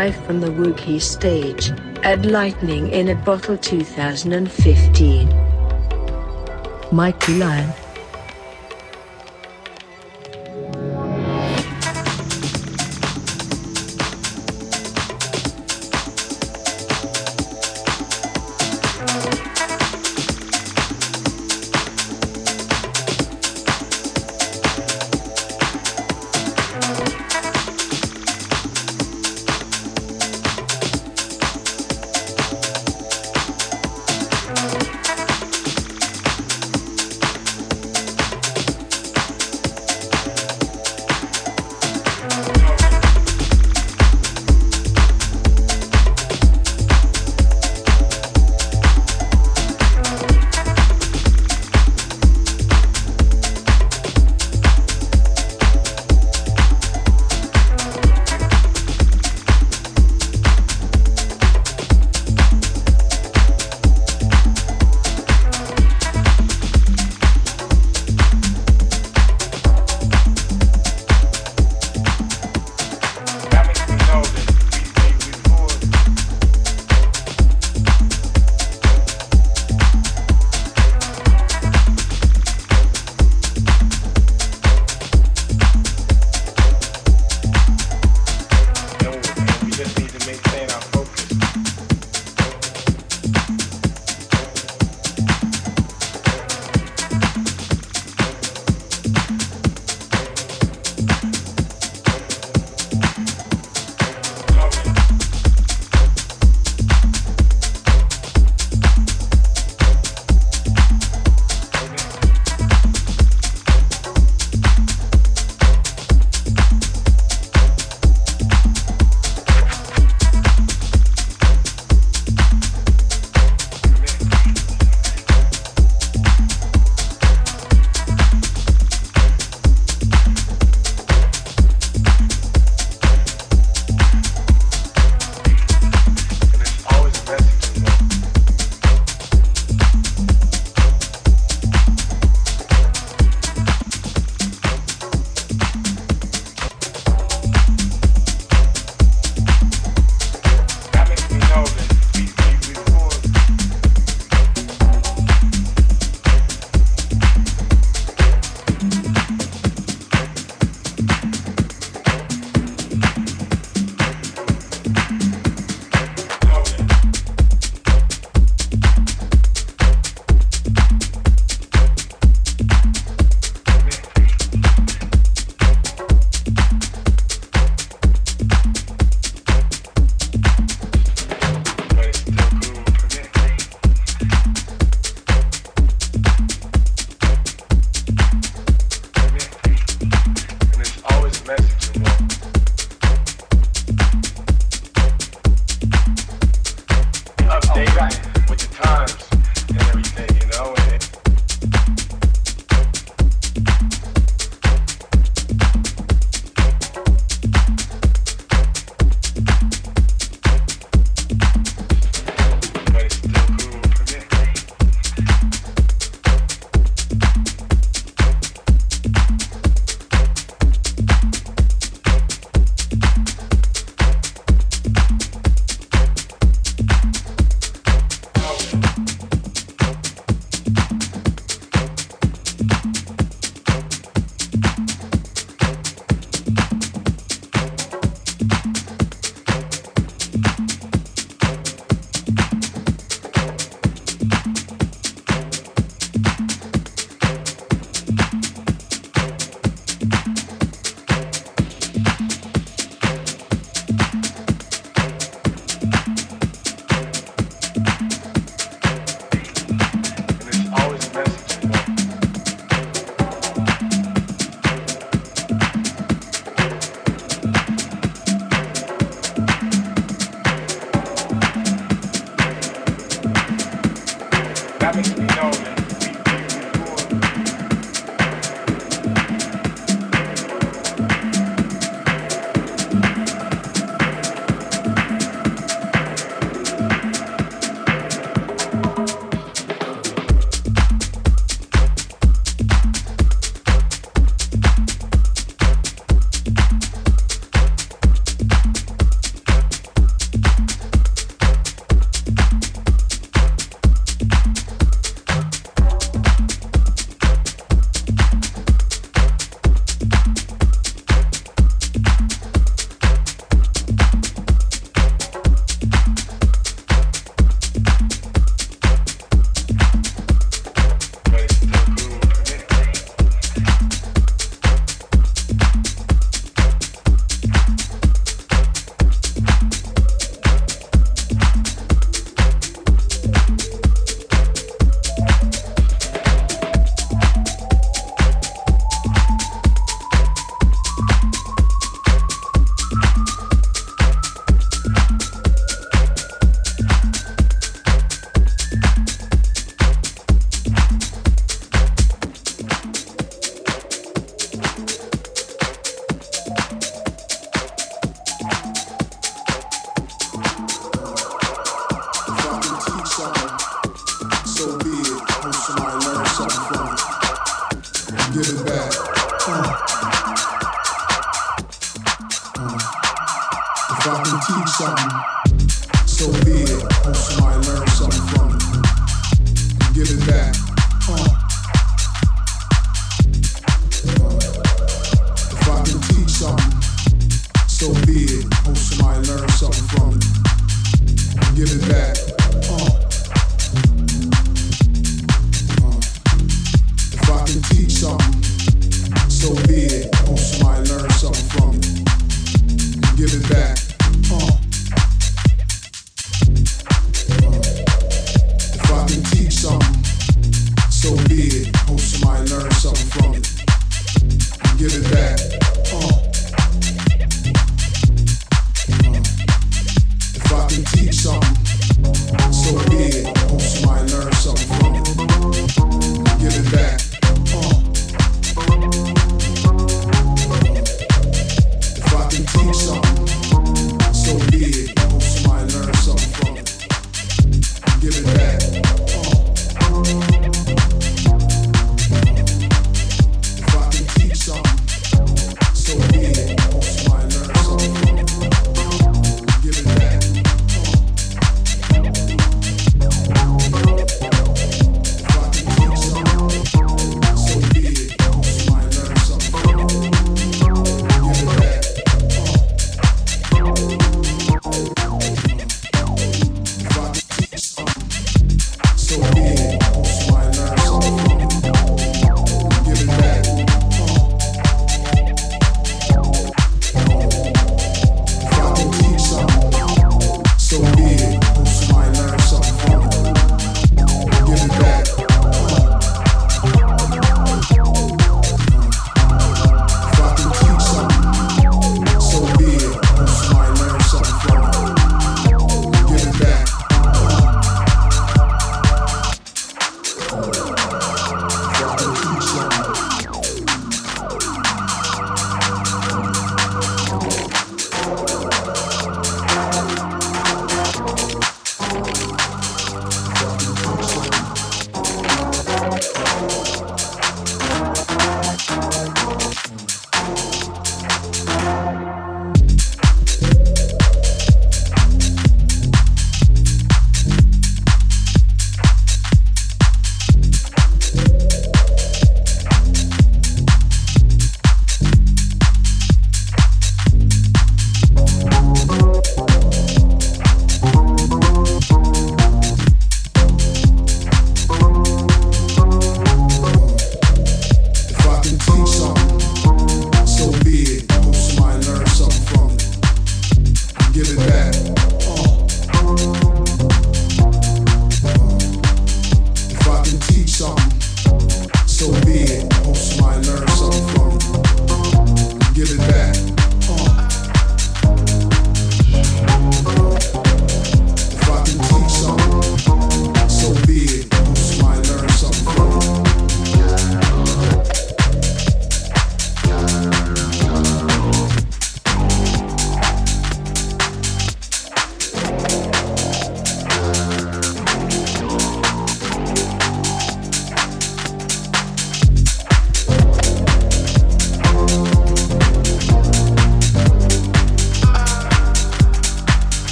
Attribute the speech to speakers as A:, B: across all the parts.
A: live from the Woogie stage at Lightning in a Bottle 2015. Mikey Lion.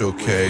B: okay.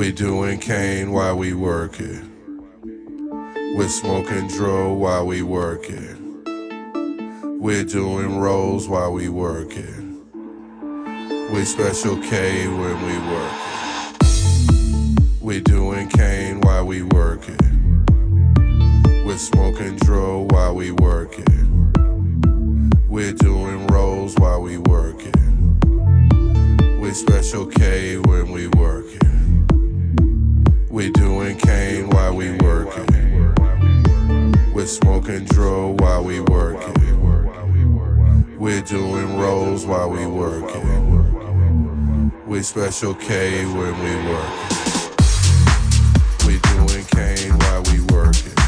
B: We
C: doing cane while we work it. We smoking dro while we work it. We doing rolls while we work it. We special K when we work it. We doing cane while we work it. We smoking dro while we work it. We doing rolls while we work it. We special K when we work. We doing cane while we working. With smoking control while we working. We're doing rolls while we working. We special K when we working. We doing cane while we
D: working.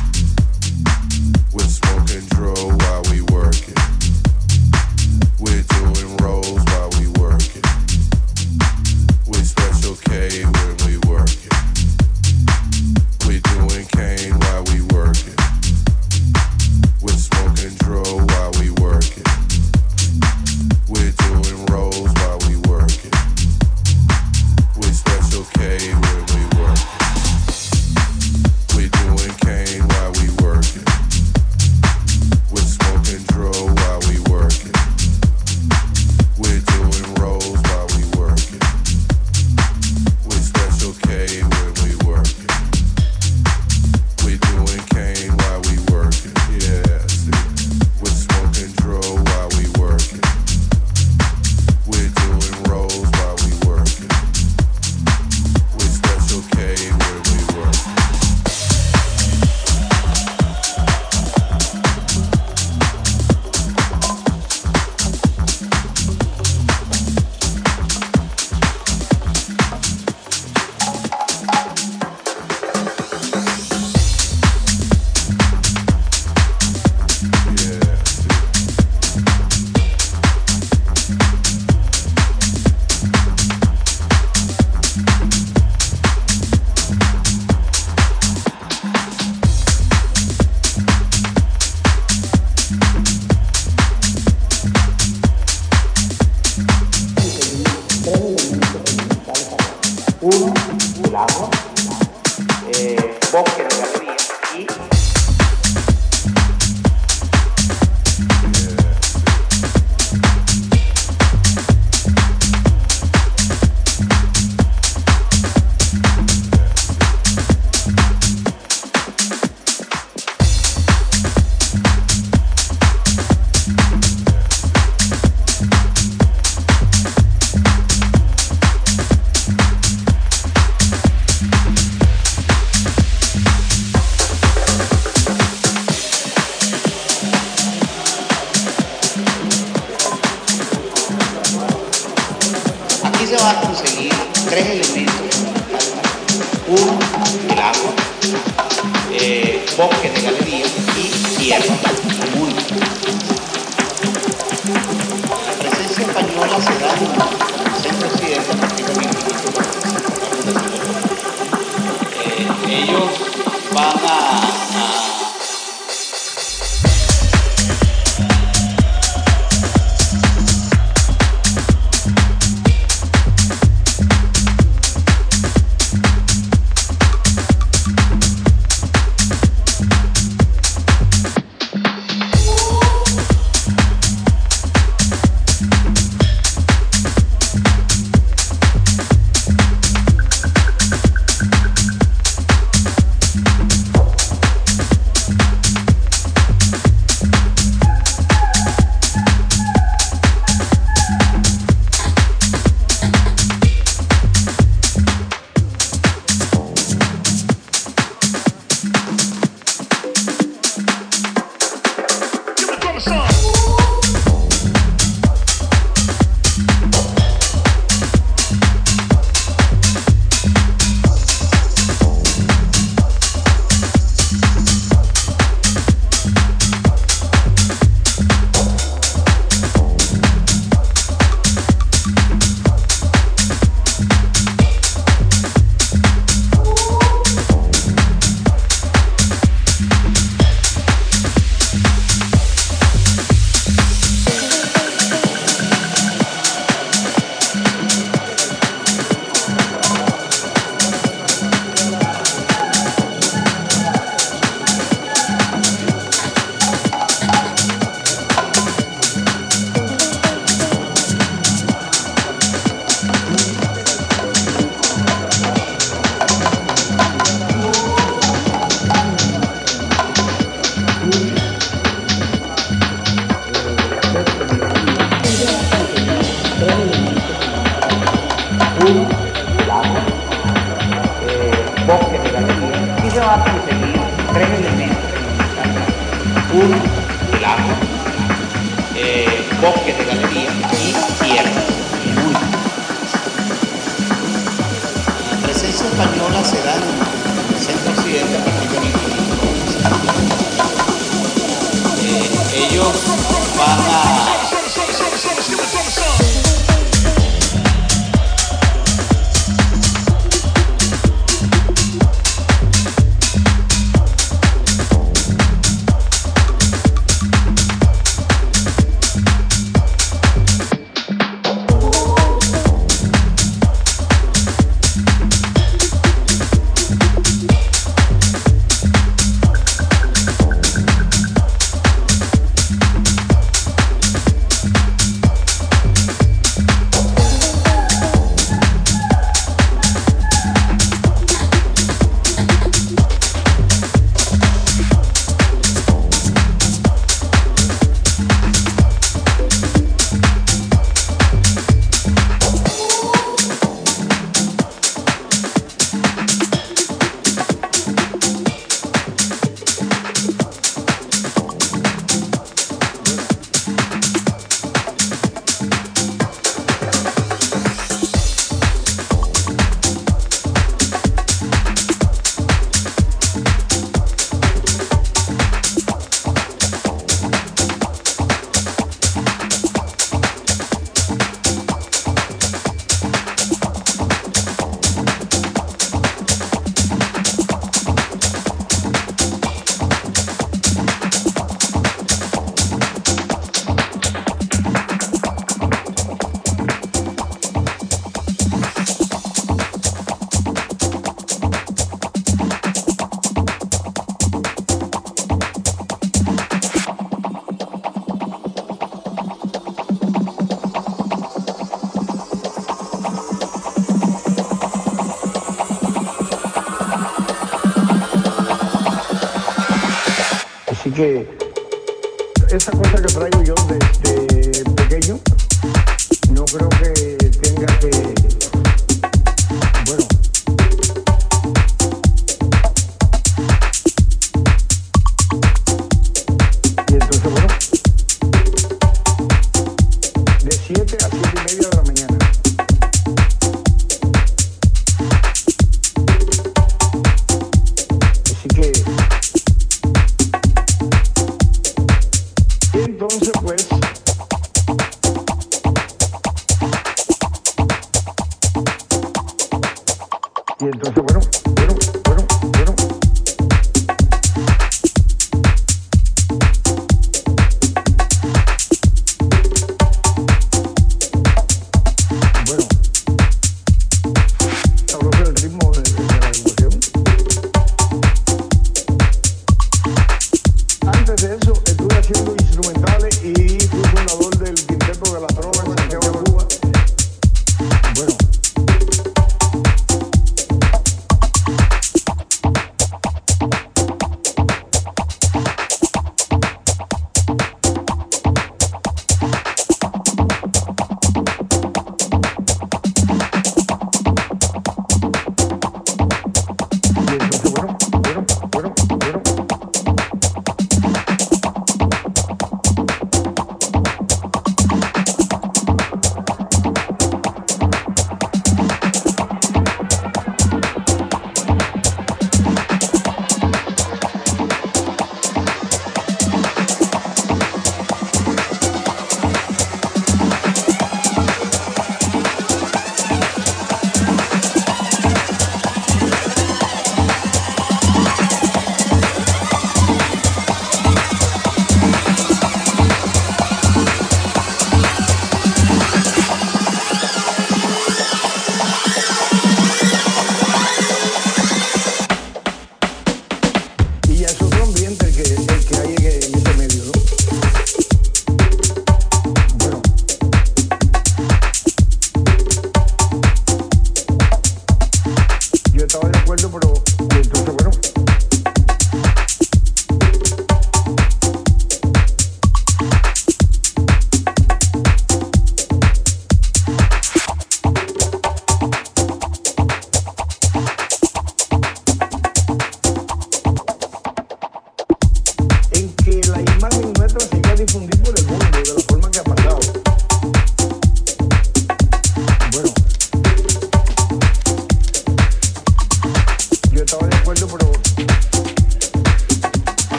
D: okay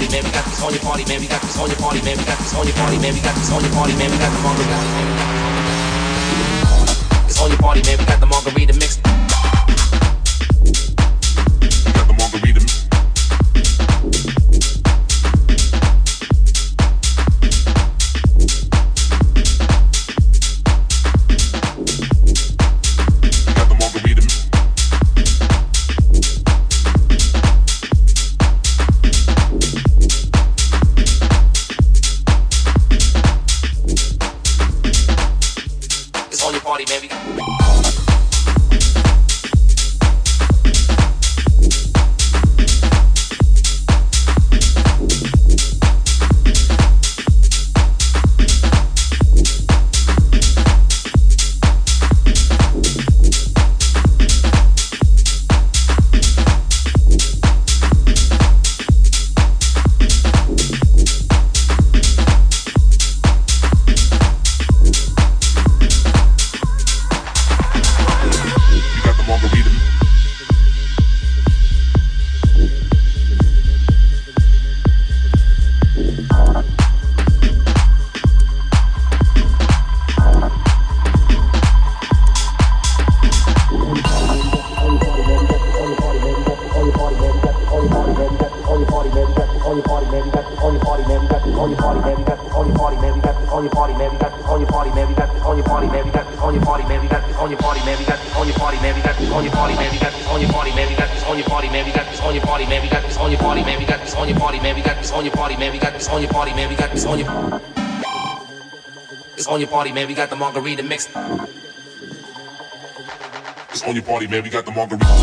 D: party, man, we got this on your party, man, we got this on your party, man, we got this on your party, man, we got this on your party, man, we got the margarita, it's on your party, man, we got the margarita mix. Margarita mix.
E: It's on your party, man. We got the margarita.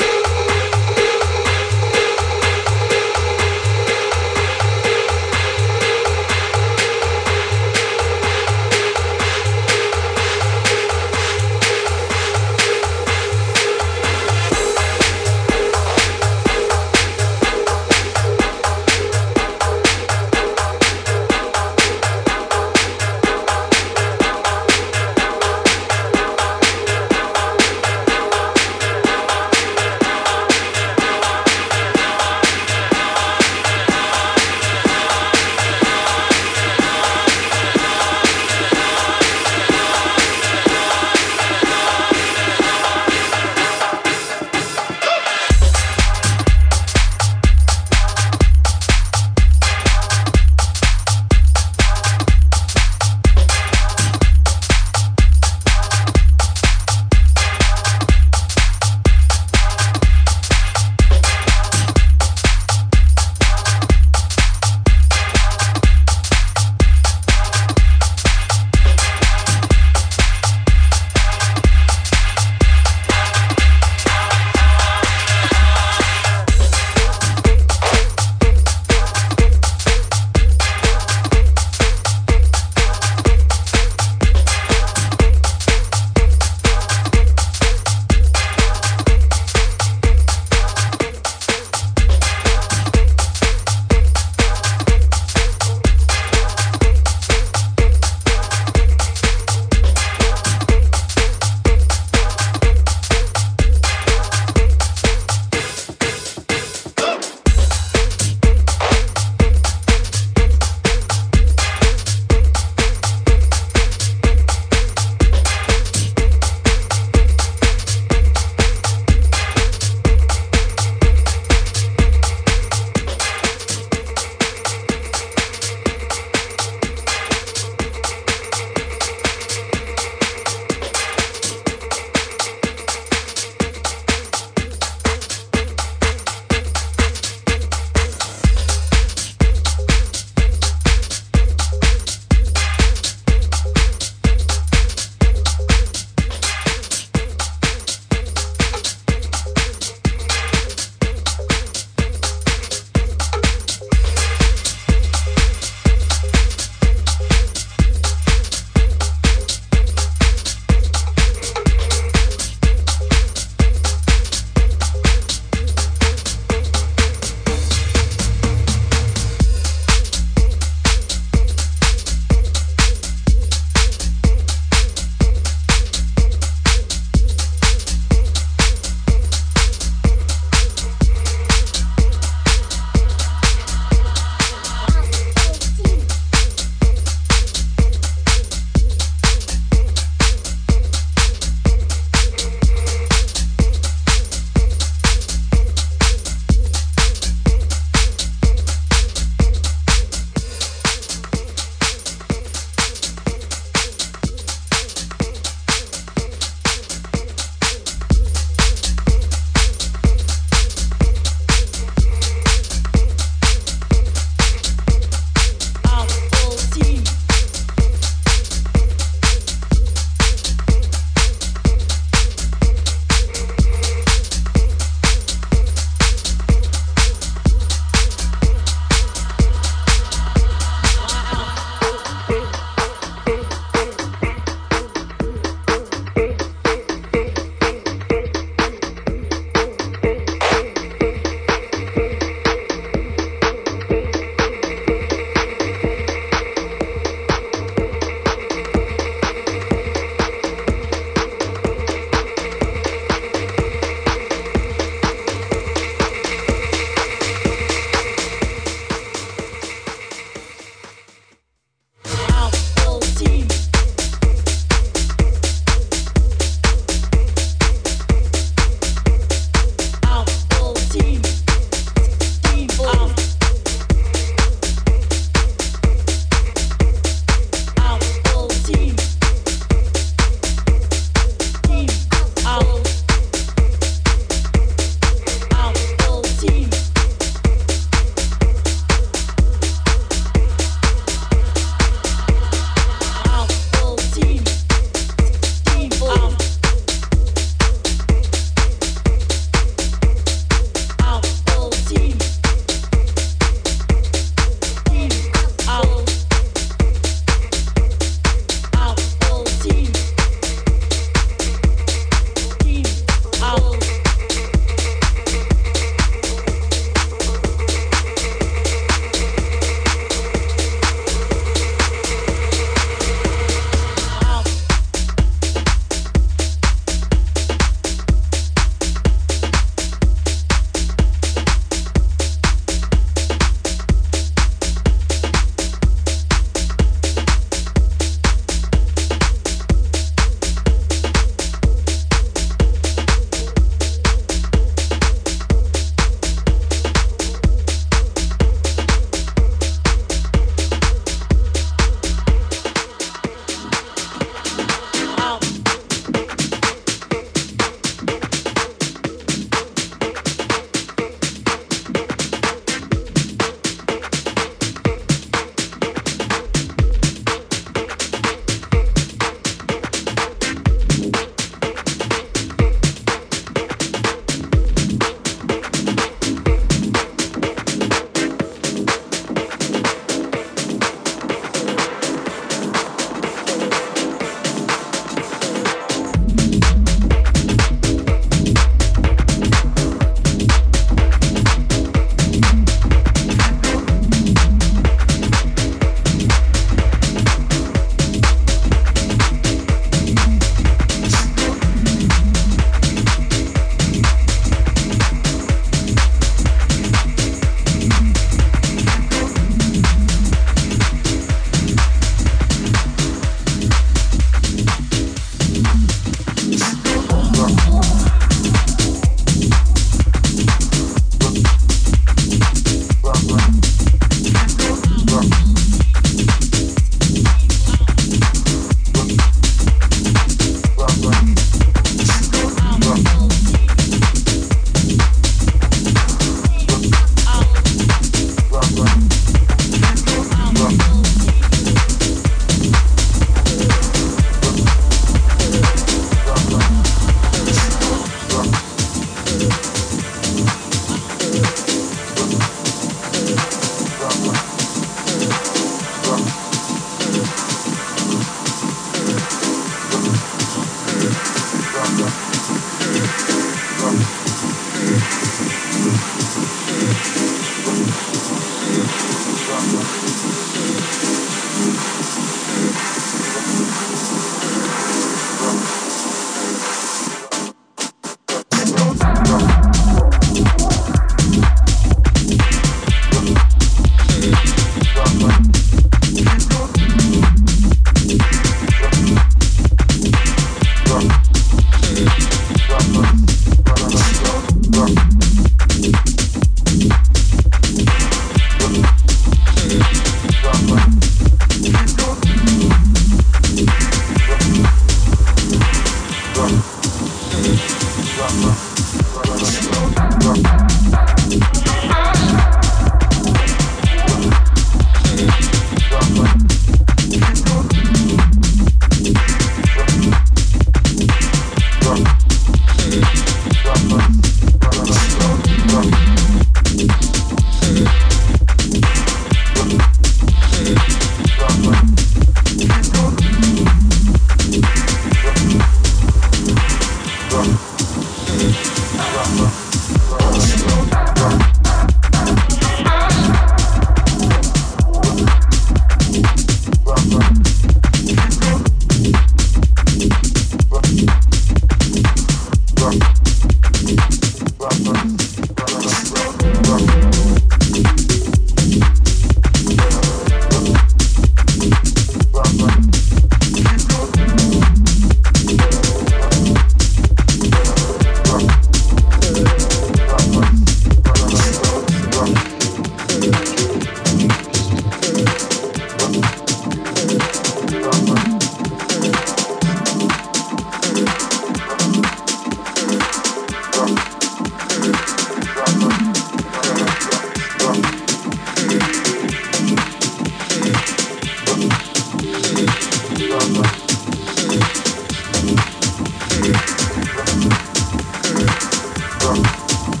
F: Thank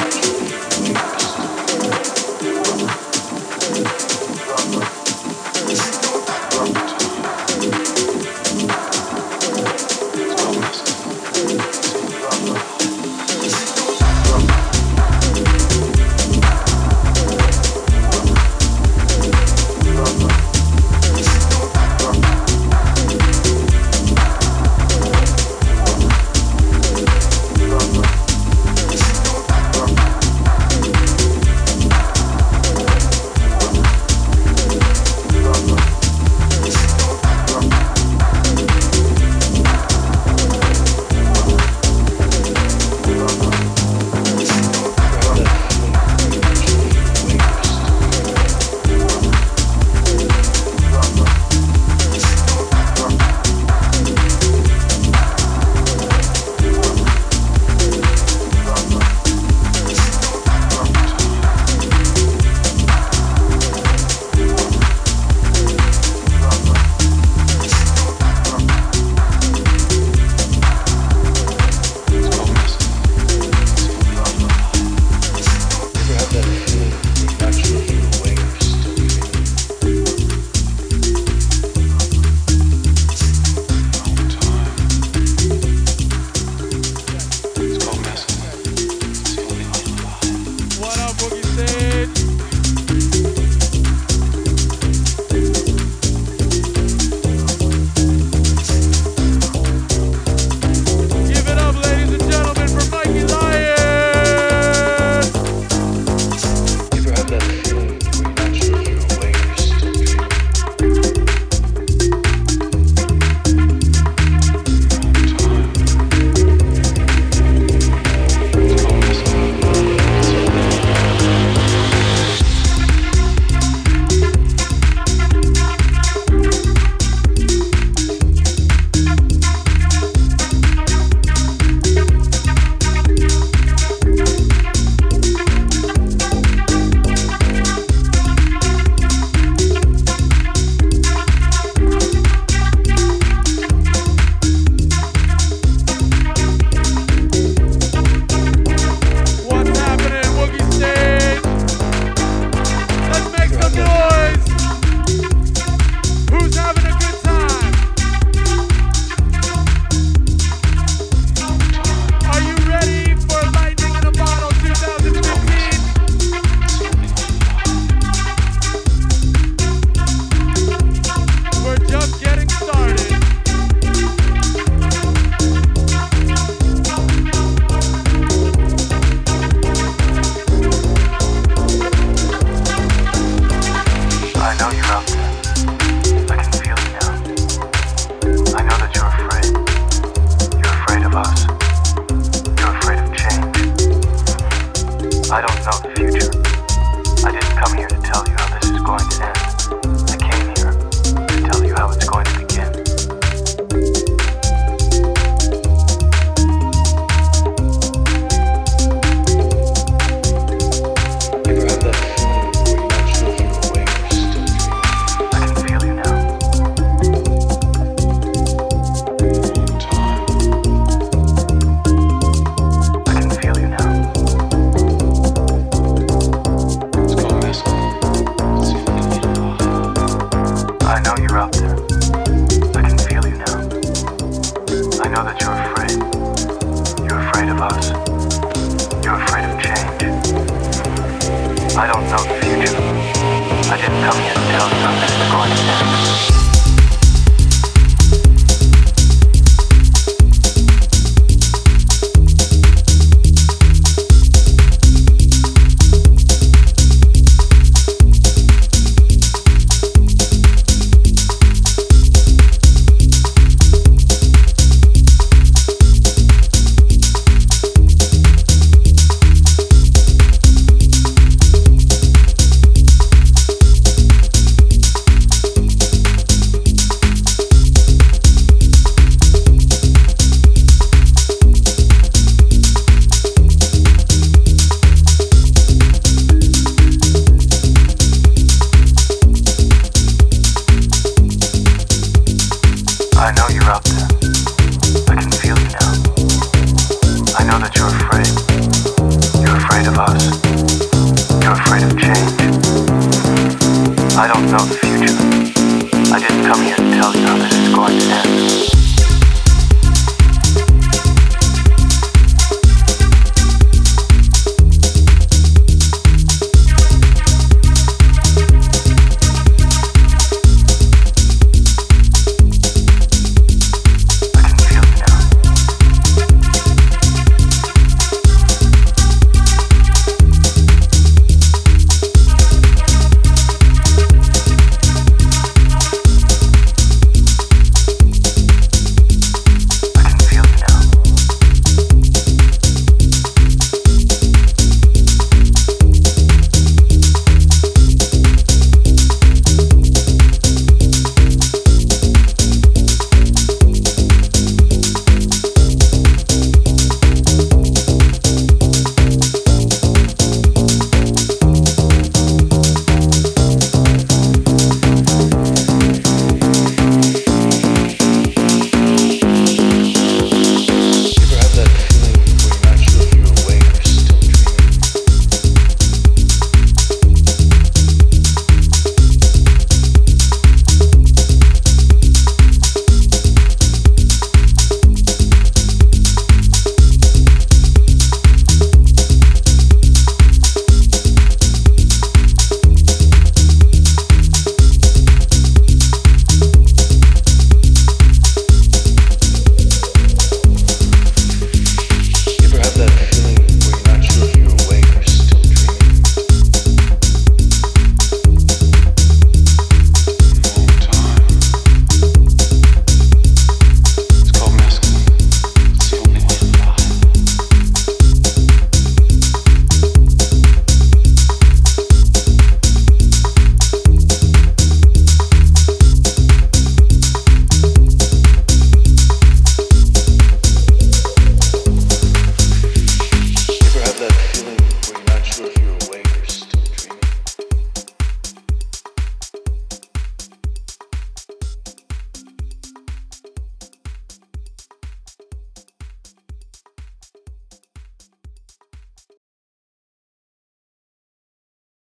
F: you.